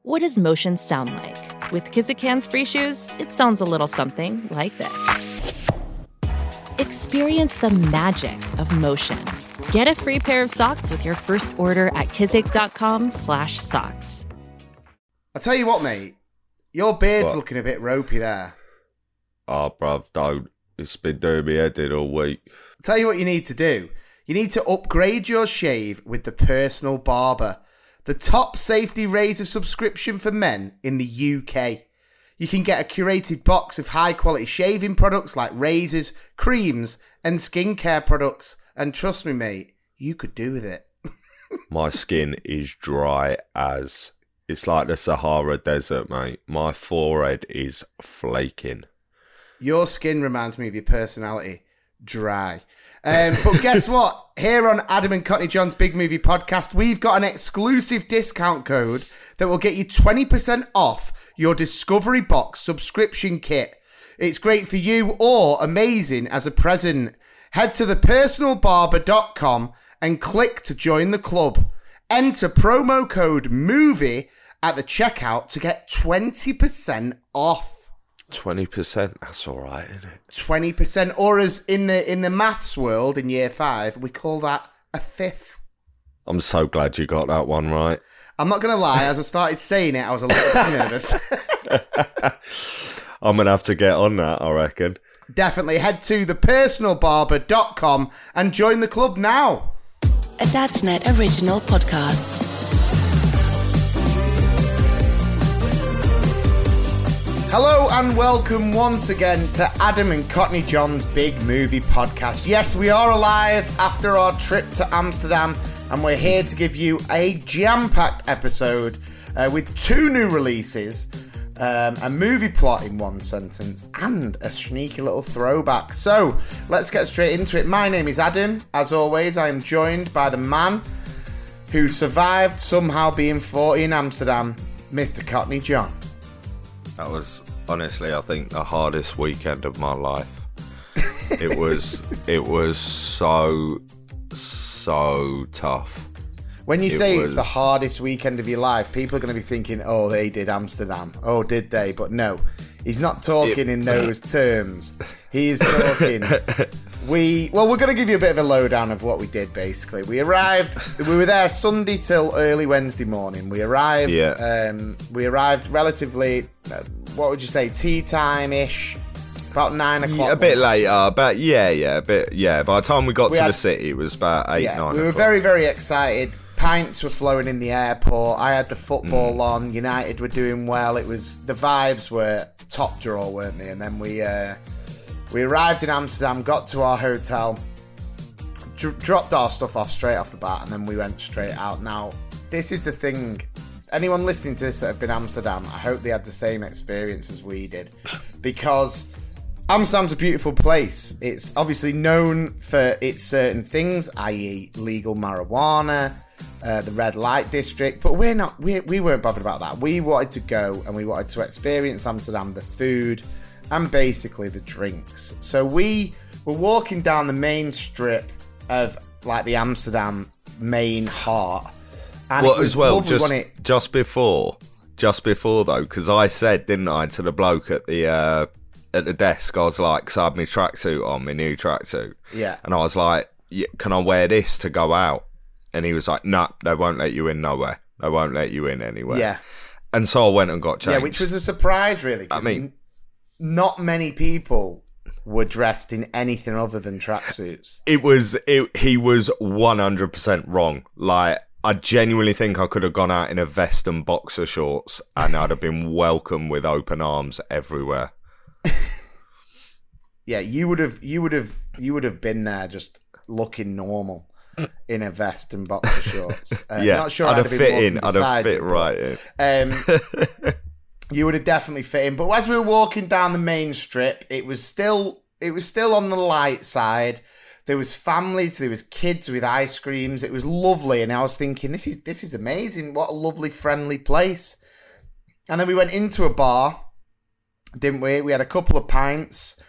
What does motion sound like? With Kizik hands-free shoes, it sounds a little something like this. Experience the magic of motion. Get a free pair of socks with your first order at kizik.com/socks. I tell you what, mate, your beard's What? looking a bit ropey there. Oh, bruv, don't. It's been doing me head in all week. I tell you what you need to do. You need to upgrade your shave with the personal barber, the top safety razor subscription for men in the UK. You can get a curated box of high quality shaving products like razors, creams, and skincare products. And trust me, mate, you could do with it. My skin is dry as. It's like the Sahara Desert, mate. My forehead is flaking. Your skin reminds me of your personality. Dry. Um, but guess what? Here on Adam and Cockney John's Big Movie Podcast, we've got an exclusive discount code that will get you 20% off your Discovery Box subscription kit. It's great for you or amazing as a present. Head to thepersonalbarber.com and click to join the club. Enter promo code MOVIE at the checkout to get 20% off. 20%, that's alright, isn't it? twenty percent, or as in the in the maths world in year five, we call that a fifth. I'm so glad you got that one right. I'm not gonna lie, as I started saying it, I was a little bit nervous. I'm going to have to get on that, I reckon. Definitely head to thepersonalbarber.com and join the club now. A Dad's Net original podcast. Hello and welcome once again to Adam and Cockney John's Big Movie Podcast. Yes, we are alive after our trip to Amsterdam, and we're here to give you a jam packed episode uh, with two new releases, um, a movie plot in one sentence, and a sneaky little throwback. So let's get straight into it. My name is Adam. As always, I am joined by the man who survived somehow being 40 in Amsterdam, Mr. Cockney John. That was honestly, I think, the hardest weekend of my life. it was, it was so, so tough. When you It say it's the hardest weekend of your life, people are going to be thinking, oh, they did Amsterdam. Oh, did they? But no, he's not talking in those terms. He is talking. We, well, we're going to give you a bit of a lowdown of what we did basically. We arrived, we were there Sunday till early Wednesday morning. We arrived, Yeah. um, we arrived relatively, uh, what would you say, tea time ish, about nine o'clock. Yeah, a bit later, but yeah, yeah, a bit, yeah. By the time we got We to had- the city, it was about eight, yeah, nine. we were o'clock. very, very excited. Pints were flowing in the airport. I had the football Mm. on. United were doing well. It was the vibes were top draw, weren't they? And then we uh, we arrived in Amsterdam, got to our hotel, dr- dropped our stuff off straight off the bat, and then we went straight out. Now, this is the thing. Anyone listening to this that have been Amsterdam, I hope they had the same experience as we did, because Amsterdam's a beautiful place. It's obviously known for its certain things, i.e., legal marijuana, uh, the red light district. But we're not. We, we weren't bothered about that. We wanted to go and we wanted to experience Amsterdam, the food, and basically the drinks. So we were walking down the main strip of like the Amsterdam main heart. And well, it was as well, just it? just before, just before though, because I said, didn't I, to the bloke at the uh, at the desk, I was like, 'cause I had my tracksuit on, my new tracksuit, Yeah. and I was like, can I wear this to go out? And he was like, no, they won't let you in nowhere. They won't let you in anywhere. Yeah. And so I went and got changed. Yeah, which was a surprise, really. I mean- not many people were dressed in anything other than tracksuits. it was it, he was 100% wrong like i genuinely think i could have gone out in a vest and boxer shorts and i'd have been welcome with open arms everywhere Yeah, you would have, you would have, you would have been there just looking normal. in a vest and boxer shorts. Uh, yeah, not sure I'd I'd have fit in. I'd have fit right in. Um, you would have definitely fit in. But as we were walking down the main strip, it was still it was still on the light side. There was families, there was kids with ice creams. It was lovely, and I was thinking, this is this is amazing. What a lovely, friendly place. And then we went into a bar, didn't we? We had a couple of pints.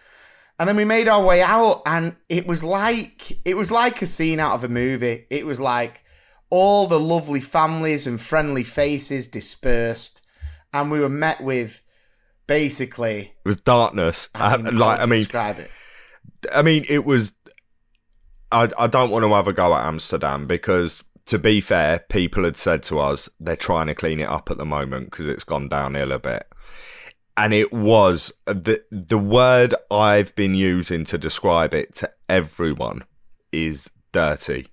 And then we made our way out and it was like it was like a scene out of a movie. It was like all the lovely families and friendly faces dispersed and we were met with basically It was darkness. I, mean, like, I mean, describe it. I mean, it was. I, I don't want to have a go at Amsterdam because, to be fair, people had said to us they're trying to clean it up at the moment because it's gone downhill a bit. And it was the the word I've been using to describe it to everyone is dirty.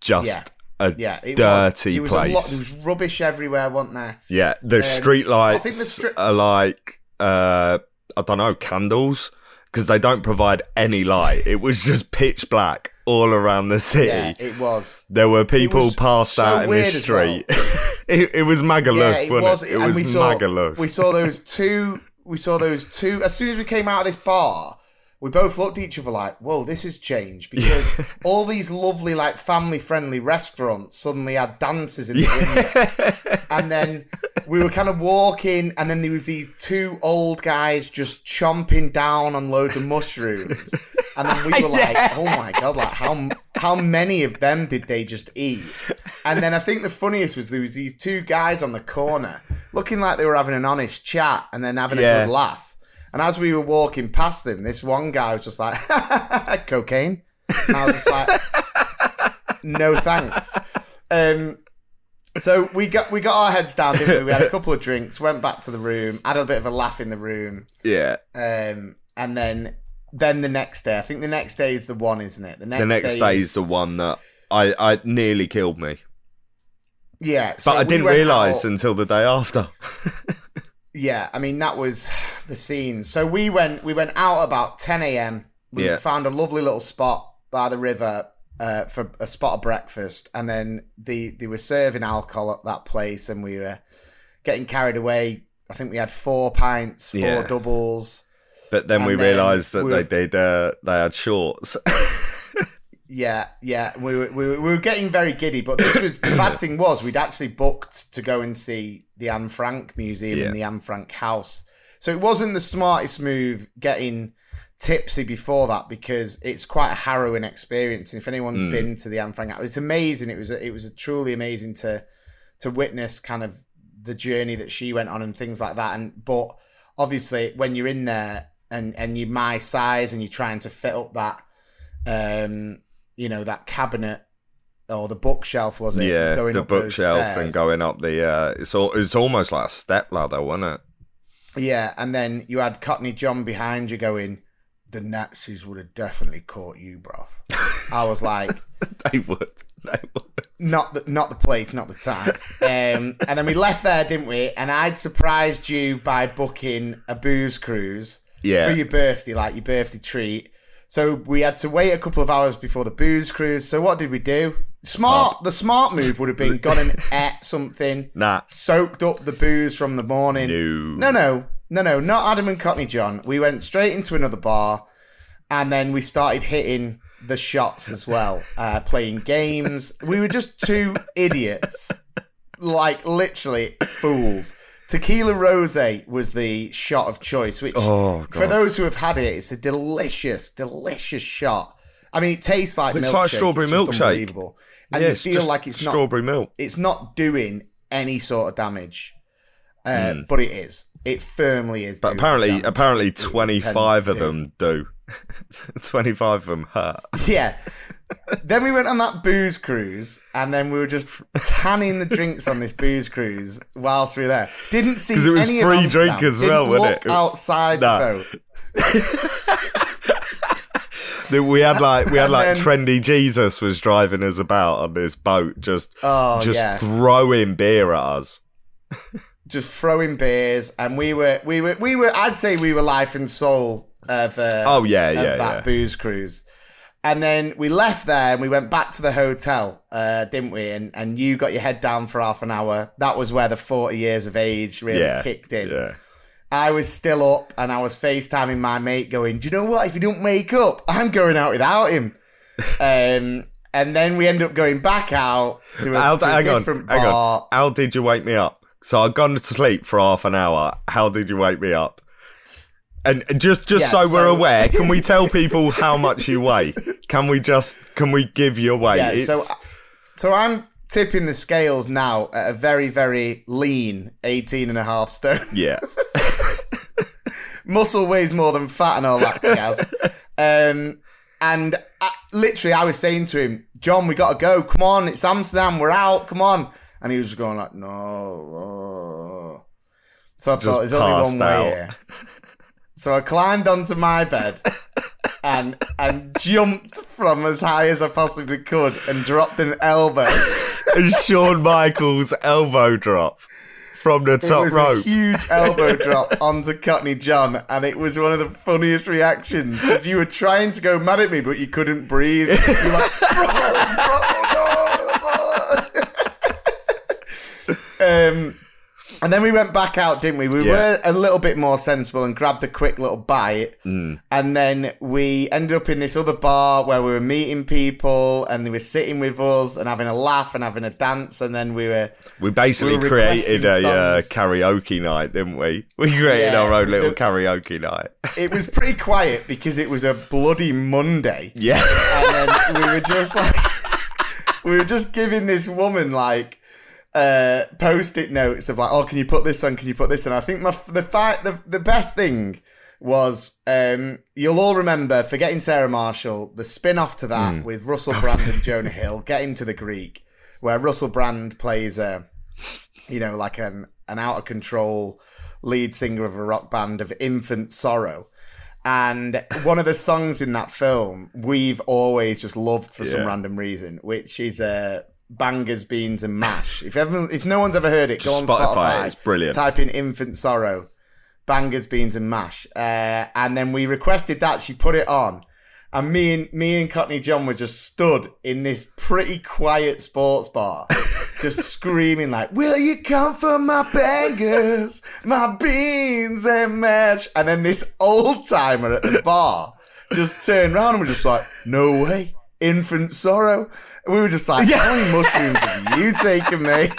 Just. A Yeah, it dirty was. It was place. a lot. There was rubbish everywhere, wasn't there? Yeah, the Um, street I think the lights stri- are like uh, I don't know candles because they don't provide any light. It was just pitch black all around the city. Yeah, it was. there were people passed so out in weird this well. street. it, it was Magaluf, Yeah, it wasn't was. it? It was we saw Magaluf. we saw those two. We saw those two. As soon as we came out of this bar, we both looked at each other like, "Whoa, this has changed." Because all these lovely, like family-friendly restaurants suddenly had dances in the window, and then we were kind of walking, and then there was these two old guys just chomping down on loads of mushrooms, and then we were like, "Oh my god! Like how how many of them did they just eat?" And then I think the funniest was there was these two guys on the corner looking like they were having an honest chat and then having Yeah. a good laugh. And as we were walking past them, this one guy was just like, cocaine. And I was just like, no thanks. Um, so we got we got our heads down, didn't we? We had a couple of drinks, went back to the room, had a bit of a laugh in the room, yeah, um, and then then the next day, I think the next day is the one, isn't it? The next, the next day is the one that I, I nearly killed me, yeah. but I didn't realise until the day after. Yeah, I mean that was the scene. So we went we went out about 10 a.m. We Yeah. found a lovely little spot by the river uh, for a spot of breakfast, and then the they were serving alcohol at that place, and we were getting carried away. I think we had four pints, four Yeah. doubles. But then we realised that we they did. Uh, they had shorts. Yeah, yeah, we were, we were, we were getting very giddy, but this was the bad thing was we'd actually booked to go and see the Anne Frank Museum Yeah. in the Anne Frank house, so it wasn't the smartest move getting tipsy before that because it's quite a harrowing experience. And if anyone's Hmm. been to the Anne Frank, it's amazing. It was a, it was a truly amazing to to witness kind of the journey that she went on and things like that. And but obviously when you're in there and and you're my size and you're trying to fit up that um you know that cabinet or the bookshelf was it yeah, going the up bookshelf and going up the. Uh, it's all. It's almost like a step ladder, wasn't it? Yeah and then you had Cockney John behind you going the Nazis would have definitely caught you bruv I was like they would. They would. not the not the place, not the time. Um, and then we left there, didn't we? And I'd surprised you by booking a booze cruise Yeah. for your birthday, like your birthday treat. So we had to wait a couple of hours before the booze cruise. So what did we do? Smart. The smart move would have been gone and ate something. Nah. Soaked up the booze from the morning. No. No, no, no, no, not Adam and Cockney John. We went straight into another bar, and then we started hitting the shots as well, uh, playing games. We were just two idiots, like literally fools. Tequila Rose was the shot of choice, which Oh, for those who have had it, it's a delicious, delicious shot. I mean, it tastes like It's milkshake. like strawberry It's milkshake. unbelievable. and Yeah, you feel like it's not strawberry milk. it's not doing any sort of damage, uh, Hmm. but it is. It firmly is. But apparently, damage. apparently, twenty five of them do. twenty five of them hurt. Yeah. then we went on that booze cruise, and then we were just tanning the drinks on this booze cruise whilst we were there. Didn't see it was any free drink as Didn't well, wasn't it? Outside Nah. the boat. We had like we had like then- trendy Jesus was driving us about on this boat, just Oh, just yeah. throwing beer at us. just throwing beers, and we were we were we were. I'd say we were life and soul of uh, Oh, yeah, of yeah, that yeah. booze cruise. And then we left there and we went back to the hotel, uh, didn't we? And and you got your head down for half an hour. That was where the 40 years of age really Yeah. kicked in. Yeah. I was still up and I was FaceTiming my mate going, Do you know what? If you don't wake up, I'm going out without him. um, and then we end up going back out to a, How, to a hang on, different hang bar. on. How did you wake me up? So I'd gone to sleep for half an hour. How did you wake me up? And just just Yeah, so, we're aware, can we tell people how much you weigh? Can we just can we give you a weight? Yeah, It's- so so I'm tipping the scales now at a very, very lean 18 and a half stone. yeah. Muscle weighs more than fat and all that jazz. um, and I, literally, I was saying to him, John, we got to go. Come on, it's Amsterdam. We're out. Come on. And he was going like, no. oh." So I thought, there's only one way here. So I climbed onto my bed and and jumped from as high as I possibly could and dropped an elbow. and Shawn Michaels elbow drop from the It top was rope. a huge elbow drop onto Cockney John, and it was one of the funniest reactions because you were trying to go mad at me, but you couldn't breathe. You're like, bro, bro, no. um, and then we went back out, didn't we? We Yeah. were a little bit more sensible and grabbed a quick little bite. Mm. And then we ended up in this other bar where we were meeting people and they were sitting with us and having a laugh and having a dance. And then we were We basically we were created a uh, karaoke night, didn't we? We created Yeah, our own little the- karaoke night. it was pretty quiet because it was a bloody Monday. Yeah. And then we were just like, we were just giving this woman like, uh, post-it notes of like, oh, can you put this on? Can you put this on? I think my the fight the the best thing was um, you'll all remember forgetting Sarah Marshall, the spin-off to that with Russell Brand and Jonah Hill, Get Him to the Greek, where Russell Brand plays a, you know, like an an out of control lead singer of a rock band of infant sorrow. And one of the songs in that film we've always just loved for some random reason, which is uh, Bangers, Beans and Mash. If everyone, if no one's ever heard it, go on Spotify, Spotify. it's brilliant. Type in Infant Sorrow, Bangers, Beans and Mash. Uh, and then we requested that she put it on. And me and me and Cockney John were just stood in this pretty quiet sports bar, just screaming like, "Will you come for my bangers, my beans and mash?" And then this old timer at the bar just turned around and was just like, "No way, infant sorrow." And we were just like, "How many mushrooms have you taken, mate?"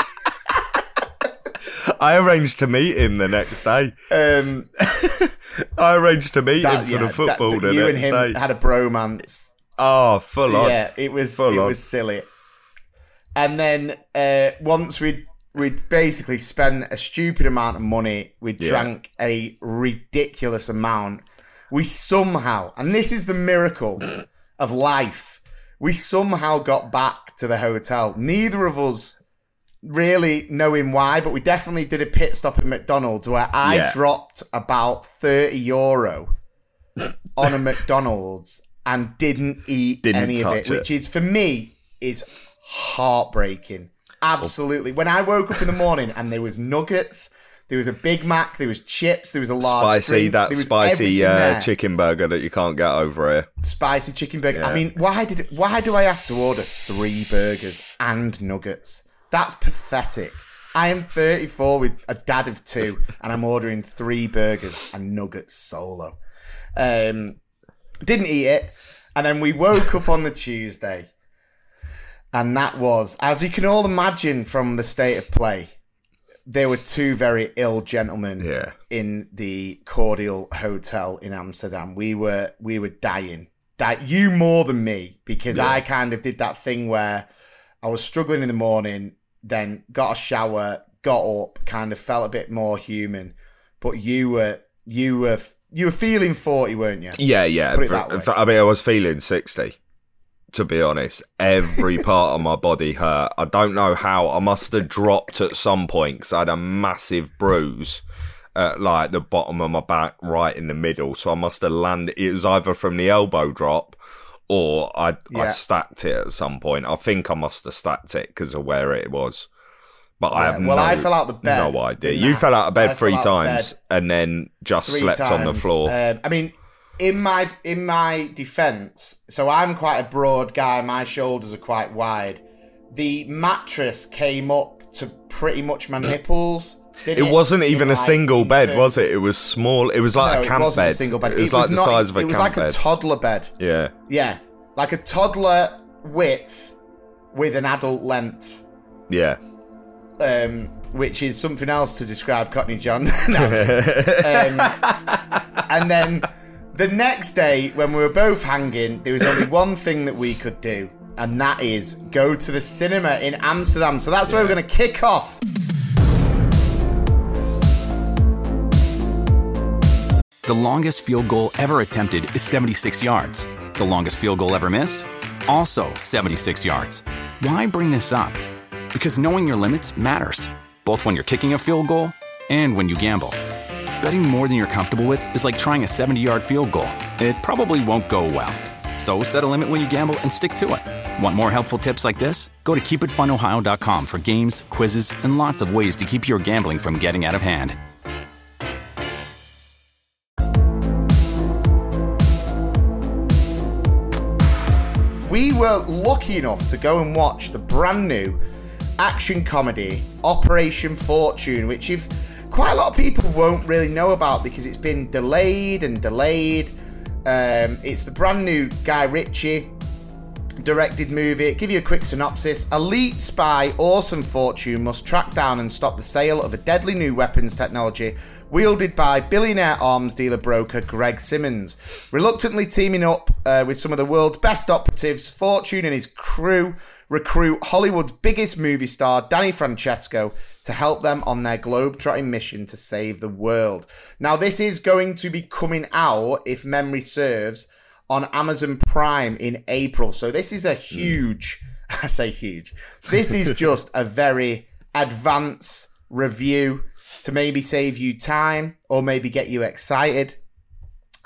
I arranged to meet him the next day. Um, I arranged to meet that- him for yeah, the football that- the you and next him day. had a bromance oh, full on. Yeah, it was Full it on. was silly. And then uh, once we we'd basically spent a stupid amount of money, we Yeah. drank a ridiculous amount. We somehow, and this is the miracle of life, we somehow got back to the hotel. Neither of us really knowing why, but we definitely did a pit stop at McDonald's where I Yeah. dropped about 30 euro on a McDonald's and didn't eat Didn't any of it, it. which is for me is heartbreaking. Absolutely. When I woke up in the morning and there was nuggets, there was a Big Mac, there was chips, there was a large Spicy, drink, that spicy uh, chicken burger that you can't get over here. spicy chicken burger. I mean, why did why do I have to order three burgers and nuggets? That's pathetic. I am 34 with a dad of two, and I'm ordering three burgers and nuggets solo. Um, didn't eat it, and then we woke up on the Tuesday, and that was, as you can all imagine from the state of play, there were two very ill gentlemen Yeah. in the Cordial Hotel in Amsterdam. We were we were dying. Di- you more than me because I kind of did that thing where I was struggling in the morning, then got a shower, got up, kind of felt a bit more human. But you were you were you were feeling forty, weren't you? Yeah, yeah. Put it that way. I mean, I was feeling 60, to be honest. Every part of my body hurt. I don't know how. I must have dropped at some point because I had a massive bruise at like the bottom of my back, right in the middle. So I must have landed. It was either from the elbow drop or I, I stacked it at some point. I think I must have stacked it because of where it was. But I have well, no, I fell out the bed, no idea. You fell out of bed I three fell out of times bed and then just slept on the floor. Um, I mean, in my in my defense, so I'm quite a broad guy. My shoulders are quite wide. The mattress came up to pretty much my nipples. did It wasn't even a like- single bed, terms- was it? It was small. It was like No, a camp it wasn't bed. a single bed. It was like the not- size of a camp bed. It was like bed. a toddler bed. yeah. Yeah, like a toddler width with an adult length, Yeah. um, which is something else to describe Cockney John. No. um, and then the next day, when we were both hanging, there was only one thing that we could do, and that is go to the cinema in Amsterdam. So that's where we're going to kick off. The longest field goal ever attempted is 76 yards. The longest field goal ever missed? Also 76 yards. Why bring this up? Because knowing your limits matters, both when you're kicking a field goal and when you gamble. Betting more than you're comfortable with is like trying a 70 yard field goal. It probably won't go well. So set a limit when you gamble and stick to it. Want more helpful tips like this? Go to keepitfunohio.com for games, quizzes, and lots of ways to keep your gambling from getting out of hand. we were lucky enough to go and watch the brand new action comedy Operation Fortune, which if quite a lot of people won't really know about because it's been delayed and delayed. Um, it's the brand new Guy Ritchie directed movie. Give you a quick synopsis. Elite spy Orson Fortune must track down and stop the sale of a deadly new weapons technology wielded by billionaire arms dealer broker Greg Simmons. Reluctantly teaming up uh, with some of the world's best operatives, Fortune and his crew recruit Hollywood's biggest movie star, Danny Francesco, to help them on their globe-trotting mission to save the world. Now, this is going to be coming out, if memory serves, on Amazon Prime in April. So this is a huge, I say huge, this is just a very advanced review to maybe save you time or maybe get you excited.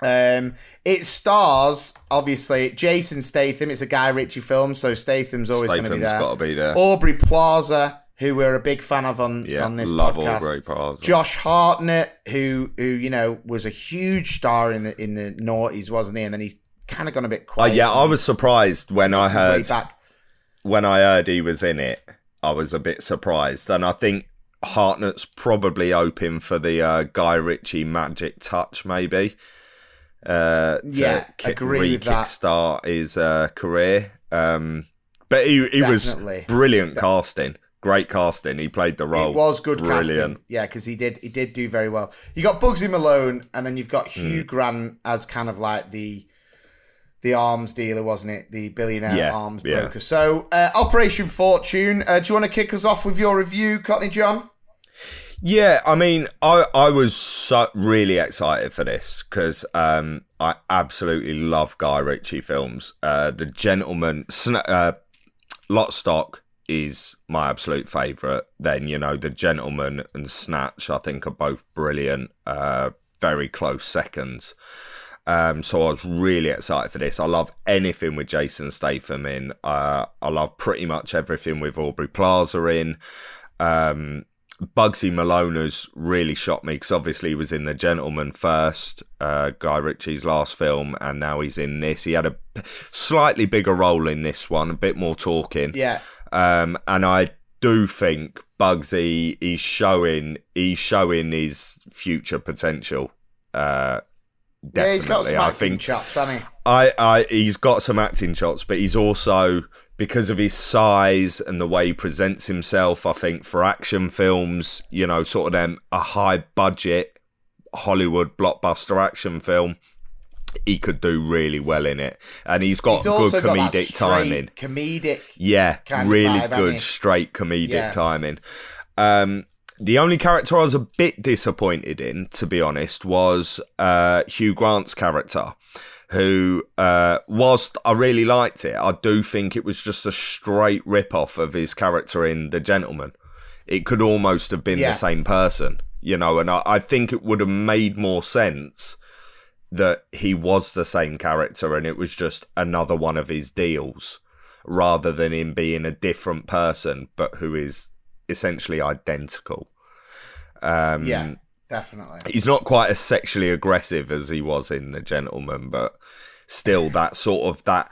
Um, it stars obviously Jason Statham. It's a Guy Ritchie film, so Statham's always going to be Statham's there. gotta be there. Aubrey Plaza, who we're a big fan of on Yeah, on this love podcast. Aubrey Plaza. Josh Hartnett, who who you know was a huge star in the in the noughties, wasn't he? And then he's kind of gone a bit Uh, yeah, I was surprised when I heard back. when I heard he was in it. I was a bit surprised, and I think Hartnett's probably hoping for the uh, Guy Ritchie magic touch, maybe. Uh, to Yeah, ki- agree with that. re-kickstart his uh, career. Um, but he he was brilliant casting, great casting. He played the role. It was good brilliant. casting. Yeah, because he did he did do very well. You got Bugzy Malone, and then you've got Hugh Mm. Grant as kind of like the the arms dealer, wasn't it? The billionaire Yeah, arms yeah. broker. So, uh, Operation Fortune. Uh, do you want to kick us off with your review, Cockney John? Yeah, I mean, I I was so really excited for this because um, I absolutely love Guy Ritchie films. Uh, the Gentleman, Sna- uh, Lock Stock is my absolute favourite. Then you know, The Gentleman and Snatch, I think, are both brilliant. Uh, very close seconds. Um, so I was really excited for this. I love anything with Jason Statham in. Uh, I love pretty much everything with Aubrey Plaza in. Um, Bugzy Malone has really shocked me because obviously he was in The Gentleman first, uh, Guy Ritchie's last film, and now he's in this. He had a slightly bigger role in this one, a bit more talking. Yeah, Um, and I do think Bugzy is showing he's showing his future potential. Uh, definitely, yeah, he's got some I acting think chops, hasn't he? I, I, he's got some acting chops, but he's also because of his size and the way he presents himself. I think for action films, you know, sort of them a high budget Hollywood blockbuster action film, he could do really well in it, and he's got He's good also got comedic timing. Comedic. Yeah, really vibe, good, straight comedic Yeah. timing. Um, the only character I was a bit disappointed in, to be honest, was uh, Hugh Grant's character, who, uh, whilst I really liked it, I do think it was just a straight rip off of his character in The Gentleman. It could almost have been Yeah. the same person, you know, and I, I think it would have made more sense that he was the same character and it was just another one of his deals rather than him being a different person but who is essentially identical. Um, Yeah, definitely. He's not quite as sexually aggressive as he was in The Gentleman, but still that sort of that.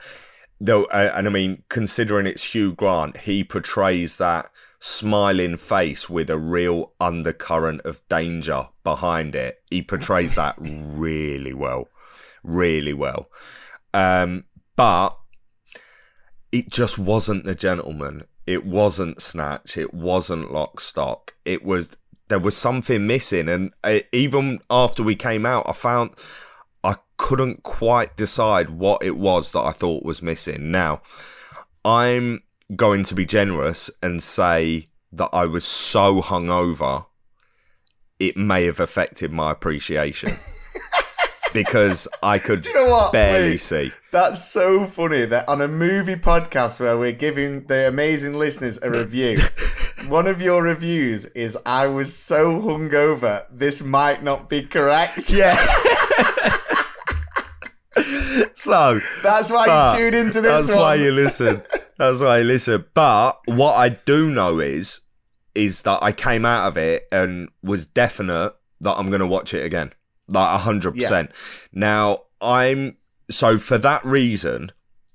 Though, uh, and I mean, considering it's Hugh Grant, he portrays that smiling face with a real undercurrent of danger behind it. He portrays that really well, really well. Um, but it just wasn't the gentleman. It wasn't Snatch. It wasn't Lock Stock. It was there was something missing, and uh, even after we came out, I found I couldn't quite decide what it was that I thought was missing. Now, I'm going to be generous and say that I was so hungover, it may have affected my appreciation. because I could you know barely Wait. see. That's so funny that on a movie podcast where we're giving the amazing listeners a review, one of your reviews is I was so hungover, this might not be correct. Yeah. so That's why you tuned into this That's one. why you listen. That's why you listen. But what I do know is, is that I came out of it and was definite that I'm going to watch it again, like hundred percent. Now I'm so for that reason,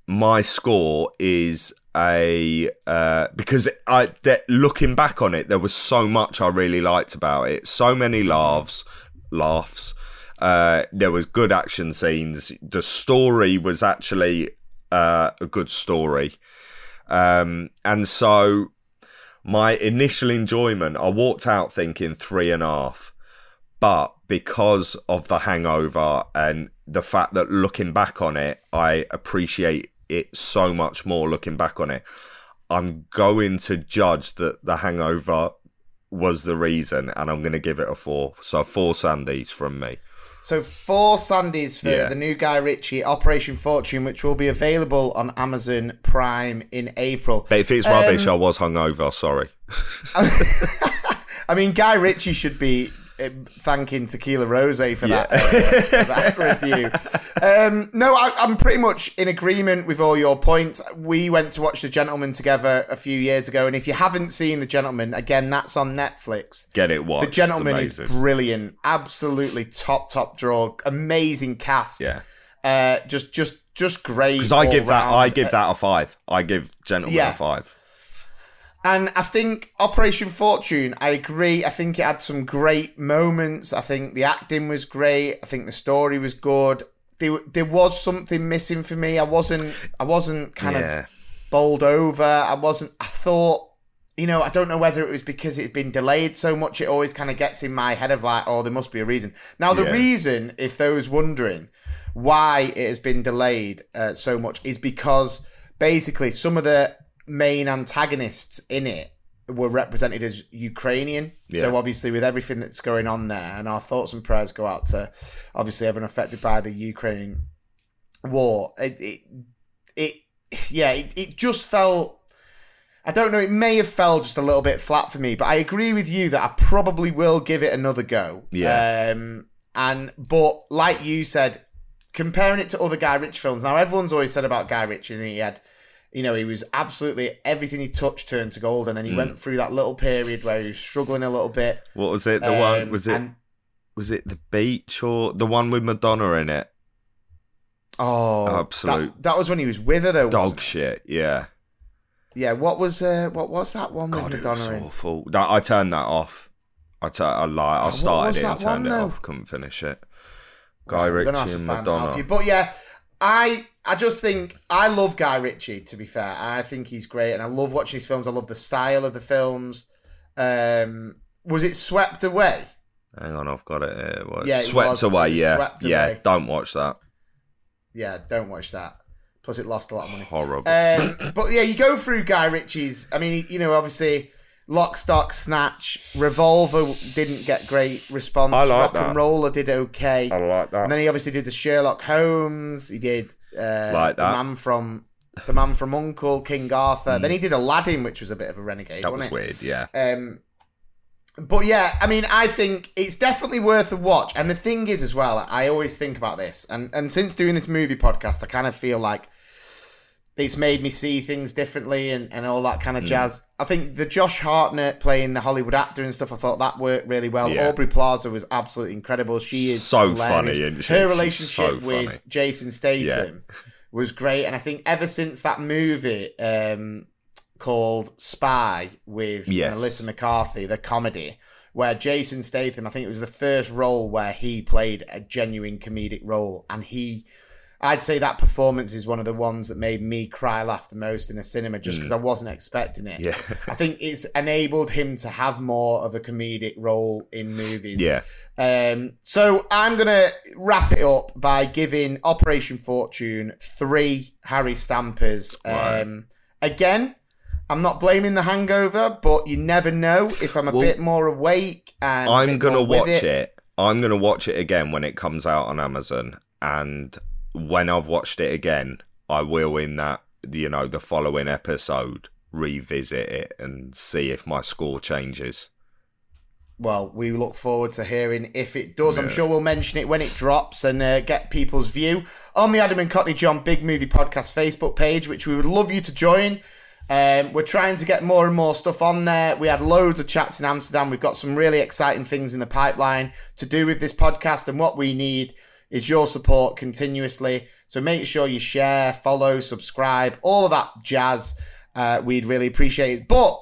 my score is a uh, because I that looking back on it, there was so much I really liked about it. So many laughs, laughs. Uh, there was good action scenes. The story was actually uh, a good story, um, and so my initial enjoyment, I walked out thinking three and a half, but because of the hangover and the fact that looking back on it, I appreciate it so much more looking back on it. I'm going to judge that the hangover was the reason, and I'm going to give it a four. So four Sandys from me. So four Sandys for Yeah. the new Guy Ritchie Operation Fortune, which will be available on Amazon Prime in April. But if it's rubbish, um, I was hungover. Sorry. I mean, Guy Ritchie should be thanking Tequila Rose for that, uh, that review. Um, no, I, I'm pretty much in agreement with all your points. We went to watch The Gentleman together a few years ago, and if you haven't seen The Gentleman, again, that's on Netflix. Get it watched. The Gentleman is brilliant, absolutely top top draw, amazing cast. Yeah. uh, just just just great. Because I give that. I give that a five. I give Gentleman Yeah. a five. And I think Operation Fortune, I agree. I think it had some great moments. I think the acting was great. I think the story was good. There, there was something missing for me. I wasn't, I wasn't kind Yeah. of bowled over. I wasn't. I thought, you know, I don't know whether it was because it had been delayed so much. It always kind of gets in my head of like, oh, there must be a reason. Now, the Yeah. reason, if those wondering why it has been delayed uh, so much, is because basically some of the main antagonists in it were represented as Ukrainian. So obviously, with everything that's going on there, and our thoughts and prayers go out to obviously everyone affected by the Ukraine war. It, it, it yeah, it, it just felt. I don't know. It may have fell just a little bit flat for me, but I agree with you that I probably will give it another go. Yeah. Um, and but like you said, comparing it to other Guy Ritchie films. Now everyone's always said about Guy Ritchie, and he had, you know, he was absolutely everything he touched turned to gold, and then he went through that little period where he was struggling a little bit. What was it? The one Um, was it? and- was it the beach or the one with Madonna in it? oh, Absolute That, that was when he was with her, though. Dog shit. Yeah. Yeah. What was uh, what was that one God, with it was Madonna in? awful. That, I turned that off. I tur- I started it and turned one, it off. Couldn't finish it. Guy Ritchie gonna have to and find that out for Madonna. But yeah, I I just think I love Guy Ritchie. To be fair, I think he's great, and I love watching his films. I love the style of the films. Um, was it Swept Away? Hang on, I've got it here. What? Yeah, it Swept was- away. Yeah, Swept yeah. Away. Don't watch that. Yeah, don't watch that. Plus, it lost a lot of money. Horrible. Um, but yeah, you go through Guy Ritchie's. I mean, you know, obviously, Lock, Stock, Snatch, Revolver didn't get great response. I like Rock that. and Roller did okay. I like that. And then he obviously did the Sherlock Holmes. He did uh, Like the man from the man from Uncle King Arthur. Then he did Aladdin, which was a bit of a renegade. that was wasn't it? weird. Yeah. Um, but yeah, I mean, I think it's definitely worth a watch. And the thing is, as well, I always think about this, and and since doing this movie podcast, I kind of feel like it's made me see things differently and, and all that kind of jazz. I think the Josh Hartnett playing the Hollywood actor and stuff, I thought that worked really well. Yeah. Aubrey Plaza was absolutely incredible. She is So hilarious. funny, she? Her relationship so with. Jason Statham was great, and I think ever since that movie um, called Spy with Yes. Melissa McCarthy, the comedy. Where Jason Statham, I think it was the first role where he played a genuine comedic role, and he I'd say that performance is one of the ones that made me cry laugh the most in a cinema just because I wasn't expecting it. Mm. Yeah. I think it's enabled him to have more of a comedic role in movies. Yeah. Um, so I'm going to wrap it up by giving Operation Fortune three Harry Stampers. Right. Um, again, I'm not blaming the hangover, but you never know if I'm a Well, bit more awake and I'm gonna more with watch it. I'm gonna watch it again when it comes out on Amazon, and when I've watched it again, I will in that you know the following episode revisit it and see if my score changes. well, we look forward to hearing if it does. I'm sure we'll mention it when it drops and uh, get people's view on the Adam and Cockney John Big Movie Podcast Facebook page, which we would love you to join. Um, we're trying to get more and more stuff on there. We had loads of chats in Amsterdam. We've got some really exciting things in the pipeline to do with this podcast, and what we need is your support continuously. So make sure you share, follow, subscribe, all of that jazz. Uh, we'd really appreciate it. But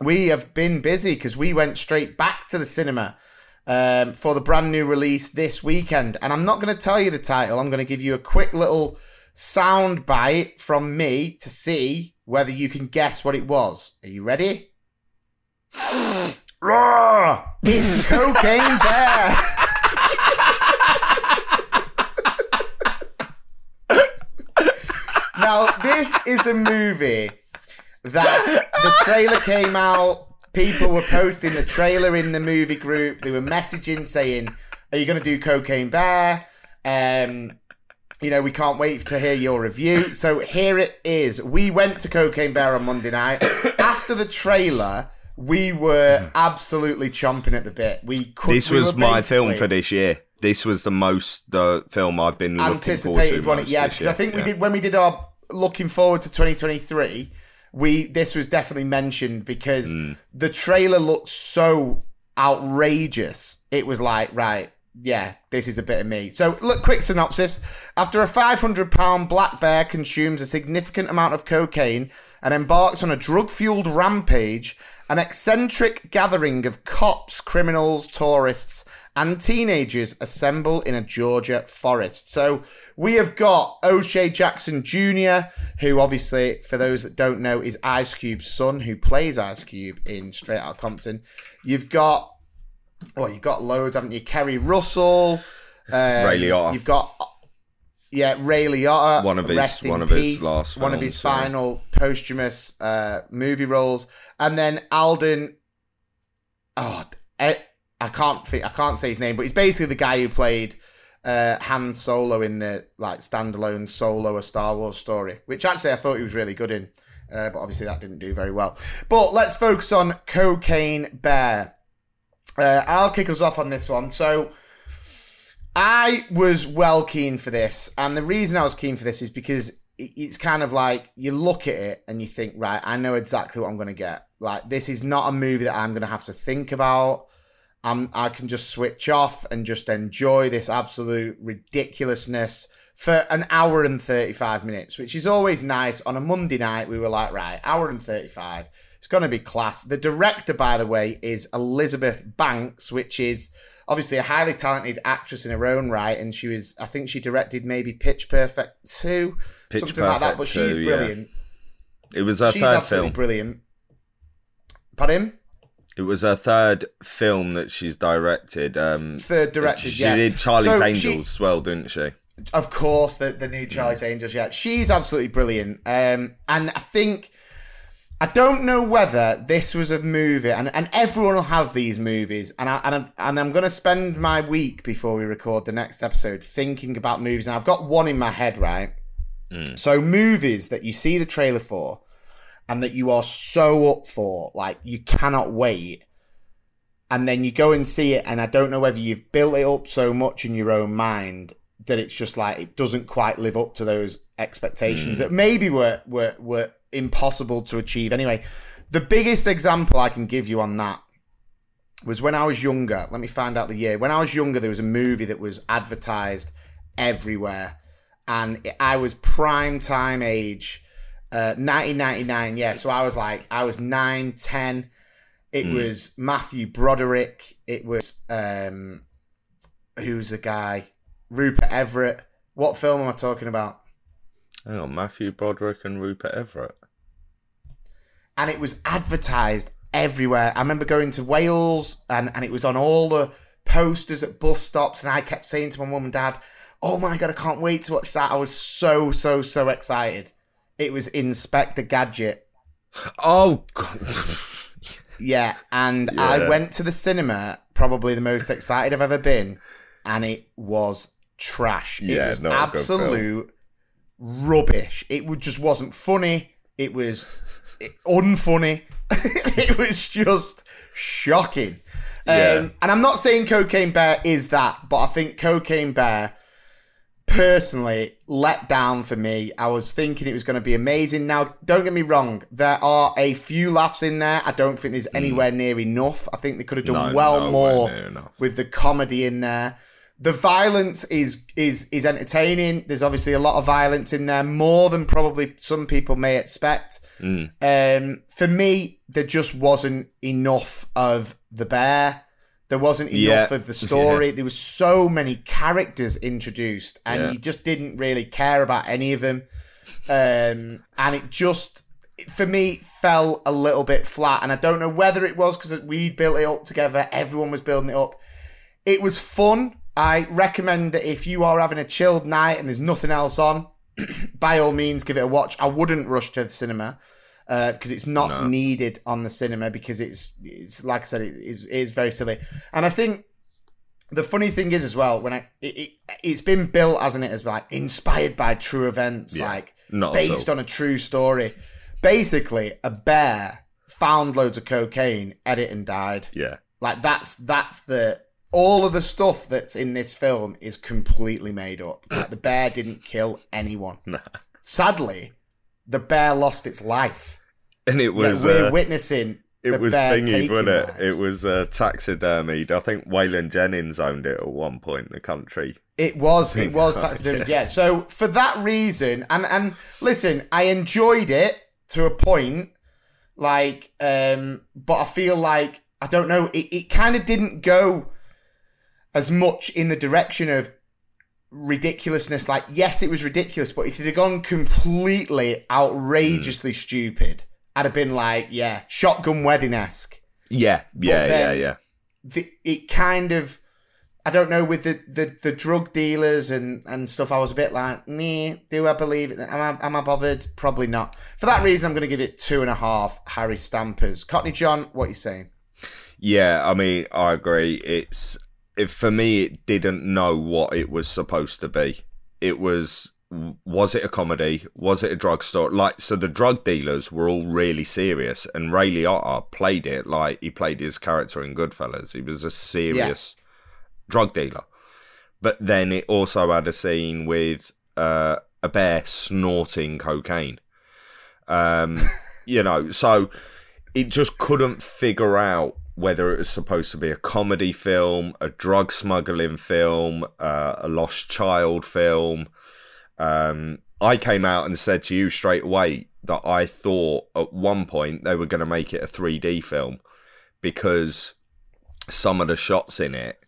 we have been busy because we went straight back to the cinema um, for the brand new release this weekend. And I'm not going to tell you the title. I'm going to give you a quick little sound bite from me to see whether you can guess what it was. Are you ready? Roar! It's Cocaine Bear. now, this is a movie that the trailer came out. People were posting the trailer in the movie group. They were messaging saying, "Are you going to do Cocaine Bear?" Um, you know, we can't wait to hear your review. So here it is. We went to Cocaine Bear on Monday night. After the trailer, we were absolutely chomping at the bit. We could, This was were my film for this year. This was the most the film I've been looking forward to. anticipated one. Yeah, because I think we Yeah. did when we did our looking forward to 2023. We this was definitely mentioned because Mm. the trailer looked so outrageous. It was like right. Yeah, this is a bit of me. So, look, quick synopsis. After a 500 pound black bear consumes a significant amount of cocaine and embarks on a drug fueled rampage, an eccentric gathering of cops, criminals, tourists, and teenagers assemble in a Georgia forest. So, we have got O'Shea Jackson Jr., who obviously, for those that don't know, is Ice Cube's son, who plays Ice Cube in Straight Outta Compton. You've got well, you've got loads, haven't you? Keri Russell, um, Ray Liotta. You've got yeah, Ray Liotta, One of his- one of his last one of films, his yeah. final posthumous uh, movie roles, and then Alden. Oh, I, I can't think, I can't say his name, but he's basically the guy who played uh, Han Solo in the like standalone Solo a Star Wars story, which actually I thought he was really good in, uh, but obviously that didn't do very well. But let's focus on Cocaine Bear. Uh, I'll kick us off on this one. So, I was well keen for this, and the reason I was keen for this is because it's kind of like you look at it and you think, right, I know exactly what I'm going to get. Like, this is not a movie that I'm going to have to think about. I'm, I can just switch off and just enjoy this absolute ridiculousness for an hour and 35 minutes, which is always nice. On a Monday night, we were like, right, hour and 35. It's going to be class. The director, by the way, is Elizabeth Banks, which is obviously a highly talented actress in her own right. And she was, I think she directed maybe Pitch Perfect 2, Pitch something like that. But she's 2, yeah. brilliant. It was her She's third absolutely film. brilliant. Pardon? It was her third film that she's directed. Um, Third directed, yeah. she yeah. did Charlie's So Angels she- as well, didn't she? Of course, the, the new Charlie's Angels, yeah. She's absolutely brilliant. Um, and I think, I don't know whether this was a movie, and, and everyone will have these movies, and, I, and, I, and I'm going to spend my week before we record the next episode thinking about movies, and I've got one in my head, right? So, movies that you see the trailer for, and that you are so up for, like, you cannot wait and then you go and see it and i don't know whether you've built it up so much in your own mind that it's just like it doesn't quite live up to those expectations Hmm. that maybe were were were impossible to achieve. Anyway, the biggest example I can give you on that was when I was younger. Let me find out the year. When I was younger, there was a movie that was advertised everywhere, and I was prime time age, uh, 1999. Yeah, so I was like, I was nine, ten. It was Matthew Broderick. It was um, who's the guy? Rupert Everett. What film am I talking about? Oh, Matthew Broderick and Rupert Everett. and it was advertised everywhere. I remember going to Wales and, and it was on all the posters at bus stops, and I kept saying to my mum and dad, Oh my god, I can't wait to watch that. I was so, so, so excited. It was Inspector Gadget. Oh, God. Yeah, and I went to the cinema, probably the most excited I've ever been, and it was trash. Yeah, it was not a good film. absolute rubbish. It just wasn't funny. It was unfunny. it was just shocking. Yeah. Um, and I'm not saying Cocaine Bear is that, but I think Cocaine Bear personally let down for me. I was thinking it was going to be amazing. Now, don't get me wrong, there are a few laughs in there. I don't think there's anywhere near enough. I think they could have done No, well nowhere more with the comedy in there. The violence is is is entertaining. There's obviously a lot of violence in there, more than probably some people may expect. Mm. Um, for me, there just wasn't enough of the bear. There wasn't enough Yeah. of the story. There was so many characters introduced, and Yeah. you just didn't really care about any of them. Um, and it just, for me, fell a little bit flat. And I don't know whether it was because we built it up together. Everyone was building it up. It was fun. I recommend that if you are having a chilled night and there's nothing else on, by all means give it a watch. I wouldn't rush to the cinema Uh, because it's not needed on the cinema because it's it's like I said it is, it is very silly. And I think the funny thing is as well when I it, it it's been built hasn't it as like inspired by true events Yeah, like based so. on a true story. Basically, a bear found loads of cocaine, ate it, and died. yeah. Like that's that's the all of the stuff that's in this film is completely made up. Like the bear didn't kill anyone. Sadly, the bear lost its life. And it was. we're uh, witnessing. It the was thingy, wasn't it? lives. It was uh, taxidermied. I think Waylon Jennings owned it at one point in the country. It was. It was Yeah. Yeah. So for that reason, and and listen, I enjoyed it to a point. Like, um, but I feel like I don't know. It it kind of didn't go as much in the direction of ridiculousness. Like, yes, it was ridiculous, but if it had gone completely outrageously mm. stupid, I'd have been like, yeah, shotgun wedding esque. Yeah, yeah, yeah, yeah. the, it kind of I don't know with the, the, the drug dealers and, and stuff. I was a bit like, me. Do I believe it? Am I, am I bothered? Probably not. For that reason, I'm going to give it two and a half Harry Stampers. Courtney John, what are you saying? Yeah, I mean, I agree. It's it, for me, it didn't know what it was supposed to be. It was was it a comedy? Was it a drugstore? Like, so the drug dealers were all really serious, and Ray Liotta played it like he played his character in Goodfellas. He was a serious drug dealer. But then it also had a scene with uh, a bear snorting cocaine. Um, you know, so it just couldn't figure out whether it was supposed to be a comedy film, a drug smuggling film, uh, a lost child film. Um, I came out and said to you straight away that I thought at one point they were going to make it a 3D film because some of the shots in it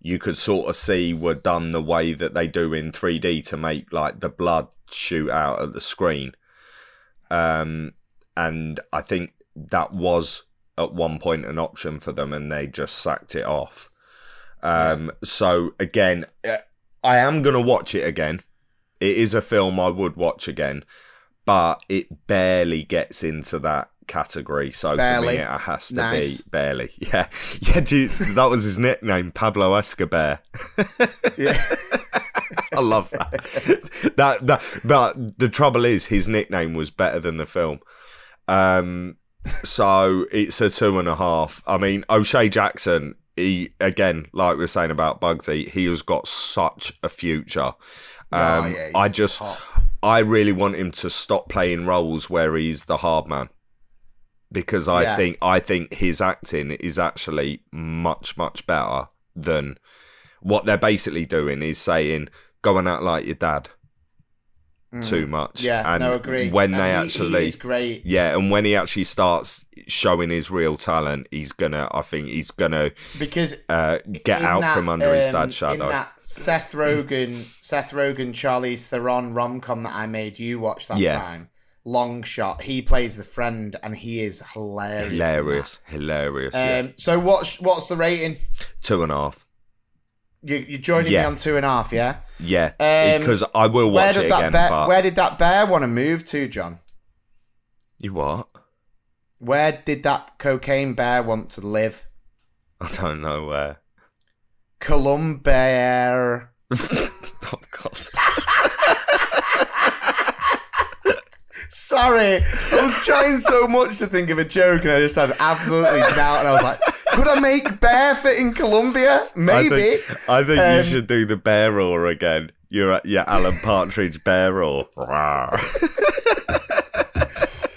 you could sort of see were done the way that they do in 3D to make like the blood shoot out at the screen. Um, and I think that was at one point an option for them, and they just sacked it off. Um, So again, I am gonna watch it again. It is a film I would watch again, but it barely gets into that category. So for me, it has to Nice. be barely. Yeah, yeah. Dude, that was his nickname, Pablo Escobar. yeah. I love that. that that but the trouble is his nickname was better than the film. Um so it's a two and a half. I mean O'Shea Jackson he again, like we are saying about Bugzy, he has got such a future. Um, Oh, yeah, I just, top. I really want him to stop playing roles where he's the hard man. Because I Yeah. think I think his acting is actually much much better than what they're basically doing is saying go and act like your dad too much. Mm. Yeah, and no, agree. When And they he- actually, is great. Yeah, and when he actually starts showing his real talent, he's gonna. I think he's gonna because uh, get out that, from under his um, dad's shadow. In that Seth Rogen, Seth Rogen, Charlize Theron rom com that I made you watch that Yeah. time, Long Shot. He plays the friend, and he is hilarious. hilarious, hilarious. yeah. Um, so what's what's the rating? Two and a half. You, you're joining Yeah. me on two and a half, yeah. Yeah, Um, because I will watch Where does it that bear? but Where did that bear want to move to, John? you what? Where did that cocaine bear want to live? I don't know where. Colombia. Oh God. Sorry, I was trying so much to think of a joke, and I just had absolutely doubt. And I was like, "Could I make bear fit in Colombia? Maybe." I think, I think Um, you should do the bear roar again. You're your Alan Partridge bear roar.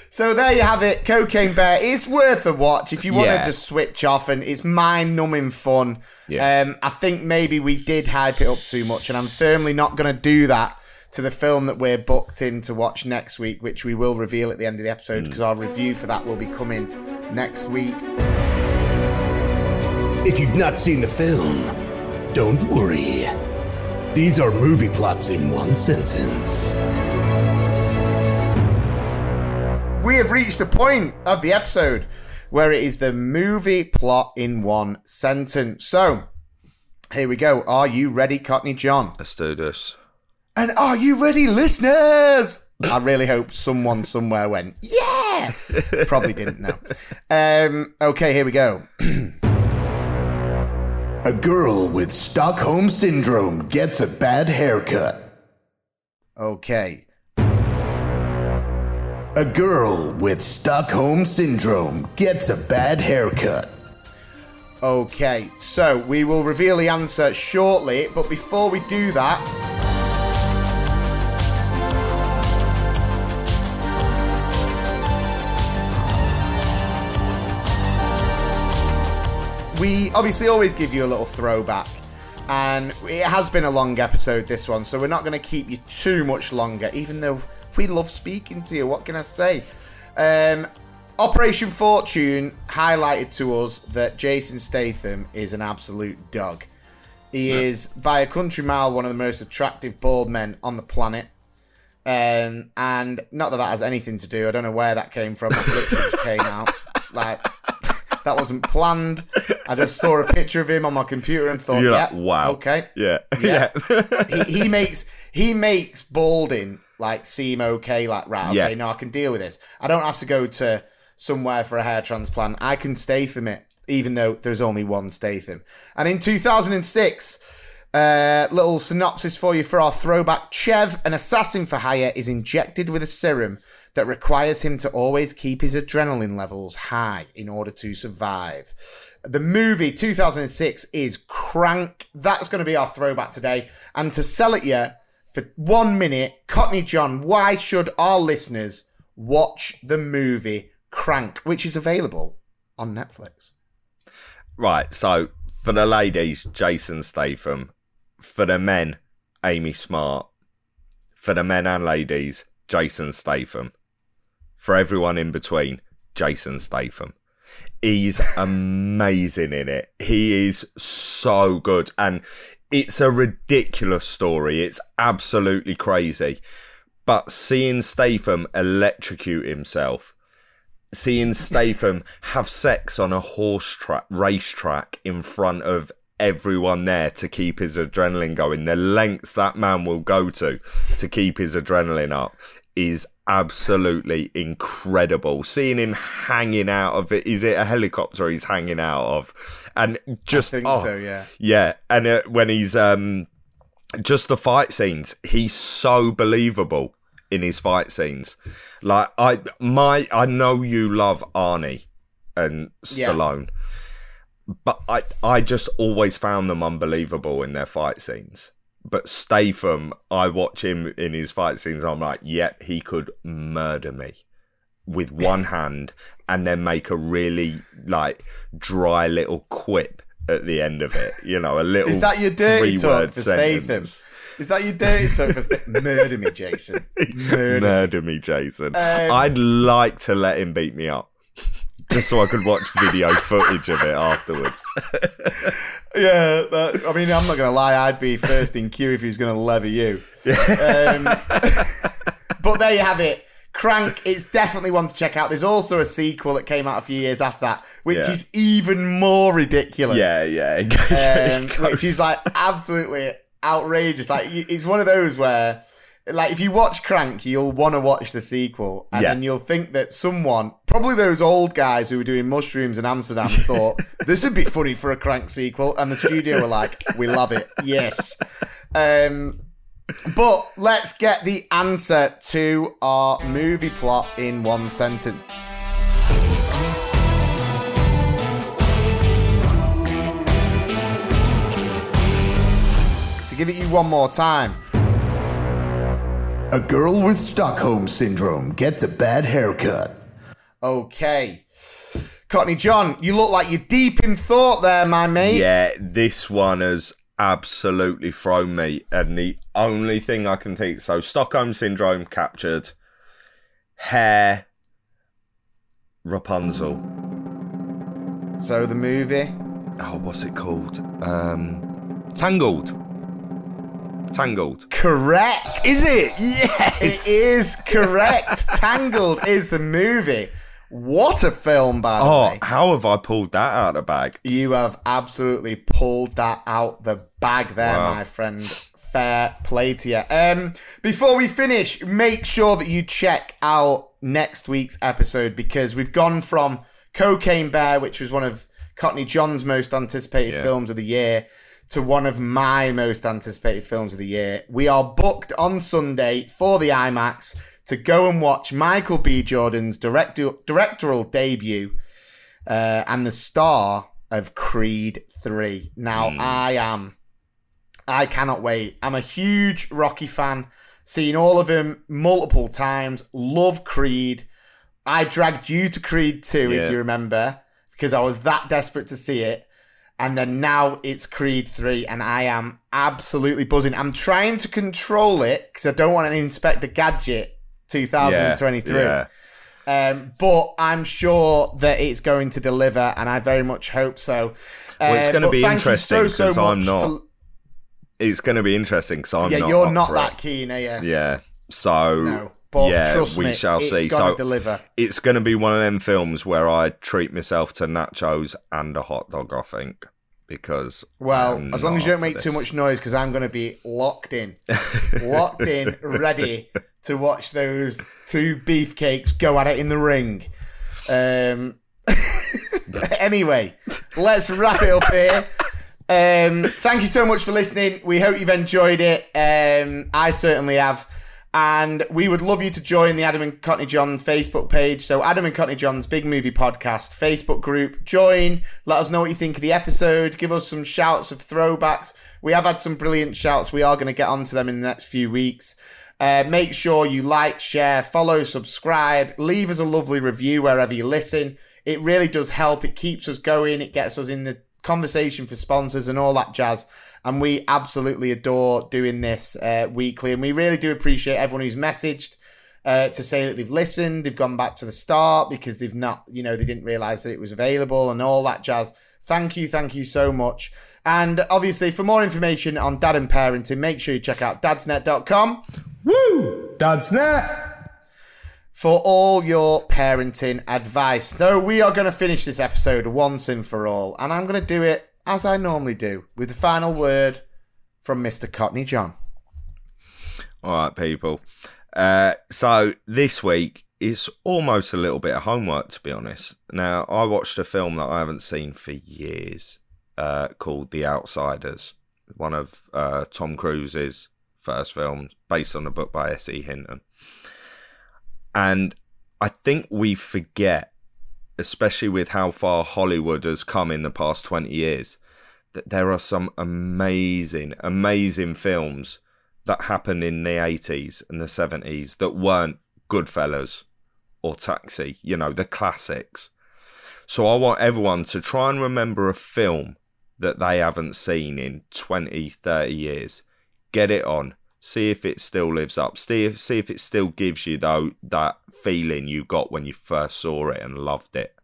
So there you have it, Cocaine Bear. It's worth a watch if you want Yeah. to just switch off, and it's mind-numbing fun. Yeah. Um, I think maybe we did hype it up too much, and I'm firmly not going to do that to the film that we're booked in to watch next week, which we will reveal at the end of the episode because our review for that will be coming next week. If you've not seen the film, don't worry. These are movie plots in one sentence. We have reached the point of the episode where it is the movie plot in one sentence. So, here we go. Are you ready, Cockney John? Let's do this. And are you ready, listeners? I really hope someone somewhere went, yeah! Probably didn't know. Um, okay, here we go. A girl with Stockholm Syndrome gets a bad haircut. Okay. A girl with Stockholm Syndrome gets a bad haircut. Okay, so we will reveal the answer shortly, but before we do that, we obviously always give you a little throwback, and it has been a long episode, this one, so we're not going to keep you too much longer, even though we love speaking to you. What can I say? Um, Operation Fortune highlighted to us that Jason Statham is an absolute dog. He is, by a country mile, one of the most attractive bald men on the planet. Um, and not that that has anything to do. I don't know where that came from. It literally just came out. Like that wasn't planned. I just saw a picture of him on my computer and thought, You're yeah, like, wow. okay, Yeah. Yeah. Yeah. he, he makes he makes balding like seem okay. Like right, okay, Yeah. no, I can deal with this. I don't have to go to somewhere for a hair transplant. I can stay Statham it, even though there's only one Statham. And in 2006. Uh, little synopsis for you for our throwback. Chev, an assassin for hire, is injected with a serum that requires him to always keep his adrenaline levels high in order to survive. The movie 2006 is Crank. That's going to be our throwback today. And to sell it you for one minute, Cockney John, why should our listeners watch the movie Crank, which is available on Netflix? Right, so for the ladies, Jason Statham. For the men, Amy Smart. For the men and ladies, Jason Statham. For everyone in between, Jason Statham. He's amazing in it. He is so good. And it's a ridiculous story. It's absolutely crazy. But seeing Statham electrocute himself seeing Statham have sex on a horse track, racetrack in front of everyone there to keep his adrenaline going, the lengths that man will go to to keep his adrenaline up is absolutely incredible. Seeing him hanging out of it, is it a helicopter he's hanging out of? And just, I think oh, so, yeah. yeah. And uh, when he's, um, just the fight scenes, he's so believable in his fight scenes. Like I my I know you love Arnie and Yeah. Stallone. but I I just always found them unbelievable in their fight scenes. But Statham, I watch him in his fight scenes. I'm like, yep, he could murder me with one hand, and then make a really like dry little quip at the end of it. You know, a little. Is that your dirty talk for Statham? Is that your dirty talk for Statham? Murder me, Jason. Murder. me. Murder me, Jason. Um, I'd like to let him beat me up. Just so I could watch video footage of it afterwards. Yeah, that, I mean, I'm not going to lie. I'd be first in queue if he was going to lever you. Um, but there you have it. Crank, it's definitely one to check out. There's also a sequel that came out a few years after that, which Yeah. is even more ridiculous. Yeah, yeah. um, which is like absolutely outrageous. Like it's one of those where, like, if you watch Crank, you'll want to watch the sequel, and Yeah. then you'll think that someone, probably those old guys who were doing mushrooms in Amsterdam, thought this would be funny for a Crank sequel, and the studio were like, "We love it, yes." Um, but let's get the answer to our movie plot in one sentence. To give it you one more time. A girl with Stockholm Syndrome gets a bad haircut. Okay. Courtney John, you look like you're deep in thought there, my mate. Yeah, this one has absolutely thrown me. And the only thing I can think so Stockholm Syndrome captured, hair, Rapunzel. So the movie. Oh, what's it called? Um, Tangled. Tangled. Correct. Is it? Yes. It is correct. Tangled is the movie. What a film, by the Oh, way. how have I pulled that out of the bag? You have absolutely pulled that out the bag there, Wow. my friend. Fair play to you. Um, before we finish, make sure that you check out next week's episode because we've gone from Cocaine Bear, which was one of Courtney John's most anticipated Yeah. films of the year, to one of my most anticipated films of the year. We are booked on Sunday for the IMAX to go and watch Michael B. Jordan's director- directorial debut uh, and the star of Creed 3. Now, I am, I cannot wait. I'm a huge Rocky fan, seen all of him multiple times, love Creed. I dragged you to Creed 2, Yeah. if you remember, because I was that desperate to see it. And then now it's Creed 3, and I am absolutely buzzing. I'm trying to control it because I don't want an Inspector Gadget 2023. Yeah. Um, but I'm sure that it's going to deliver, and I very much hope so. Well, it's Uh, gonna be thank you interesting so, so 'cause I'm not for- It's going to be interesting because I'm yeah, not. Yeah, you're not that keen, are you? Yeah. So No, but yeah, trust we me, shall it's see. gonna So deliver. it's going to be one of them films where I treat myself to nachos and a hot dog. I think because Well, I'm as long as you don't make too much noise, because I'm going to be locked in, locked in, ready to watch those two beefcakes go at it in the ring. Um, anyway, let's wrap it up here. Um, thank you so much for listening. We hope you've enjoyed it. Um, I certainly have. And we would love you to join the Adam and Courtney John Facebook page. So, Adam and Courtney John's Big Movie Podcast Facebook group. Join. Let us know what you think of the episode. Give us some shouts of throwbacks. We have had some brilliant shouts. We are going to get onto them in the next few weeks. Uh, make sure you like, share, follow, subscribe. Leave us a lovely review wherever you listen. It really does help. It keeps us going. It gets us in the conversation for sponsors and all that jazz. And we absolutely adore doing this uh, weekly. And we really do appreciate everyone who's messaged uh, to say that they've listened, they've gone back to the start because they've not, you know, they didn't realize that it was available and all that jazz. Thank you, thank you so much. And obviously, for more information on dad and parenting, make sure you check out dadsnet.com Woo! Dadsnet! for all your parenting advice. So we are going to finish this episode once and for all, and I'm going to do it as I normally do with the final word from Mr. Courtney John. All right, people. Uh, so this week is almost a little bit of homework, to be honest. Now, I watched a film that I haven't seen for years uh, called The Outsiders, one of uh, Tom Cruise's first films, based on a book by S.E. Hinton. And I think we forget especially with how far Hollywood has come in the past 20 years, that there are some amazing, amazing films that happened in the 80s and the 70s that weren't Goodfellas or Taxi, you know, the classics. So I want everyone to try and remember a film that they haven't seen in 20, 30 years. Get it on. See if it still lives up. See if, see if it still gives you though that feeling you got when you first saw it and loved it.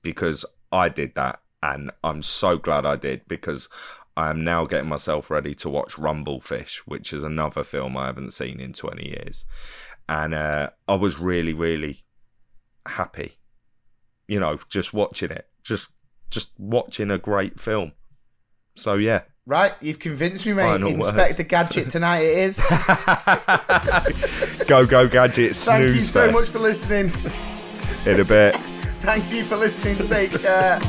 Because I did that and I'm so glad I did because I am now getting myself ready to watch Rumblefish, which is another film I haven't seen in 20 years. And uh, I was really, really happy, you know, just watching it, just just watching a great film. So yeah. Right, you've convinced me, mate. Final Inspector words. Gadget tonight it is. go, go, Gadget. Thank you so much for listening. In a bit. Thank you for listening. Take care.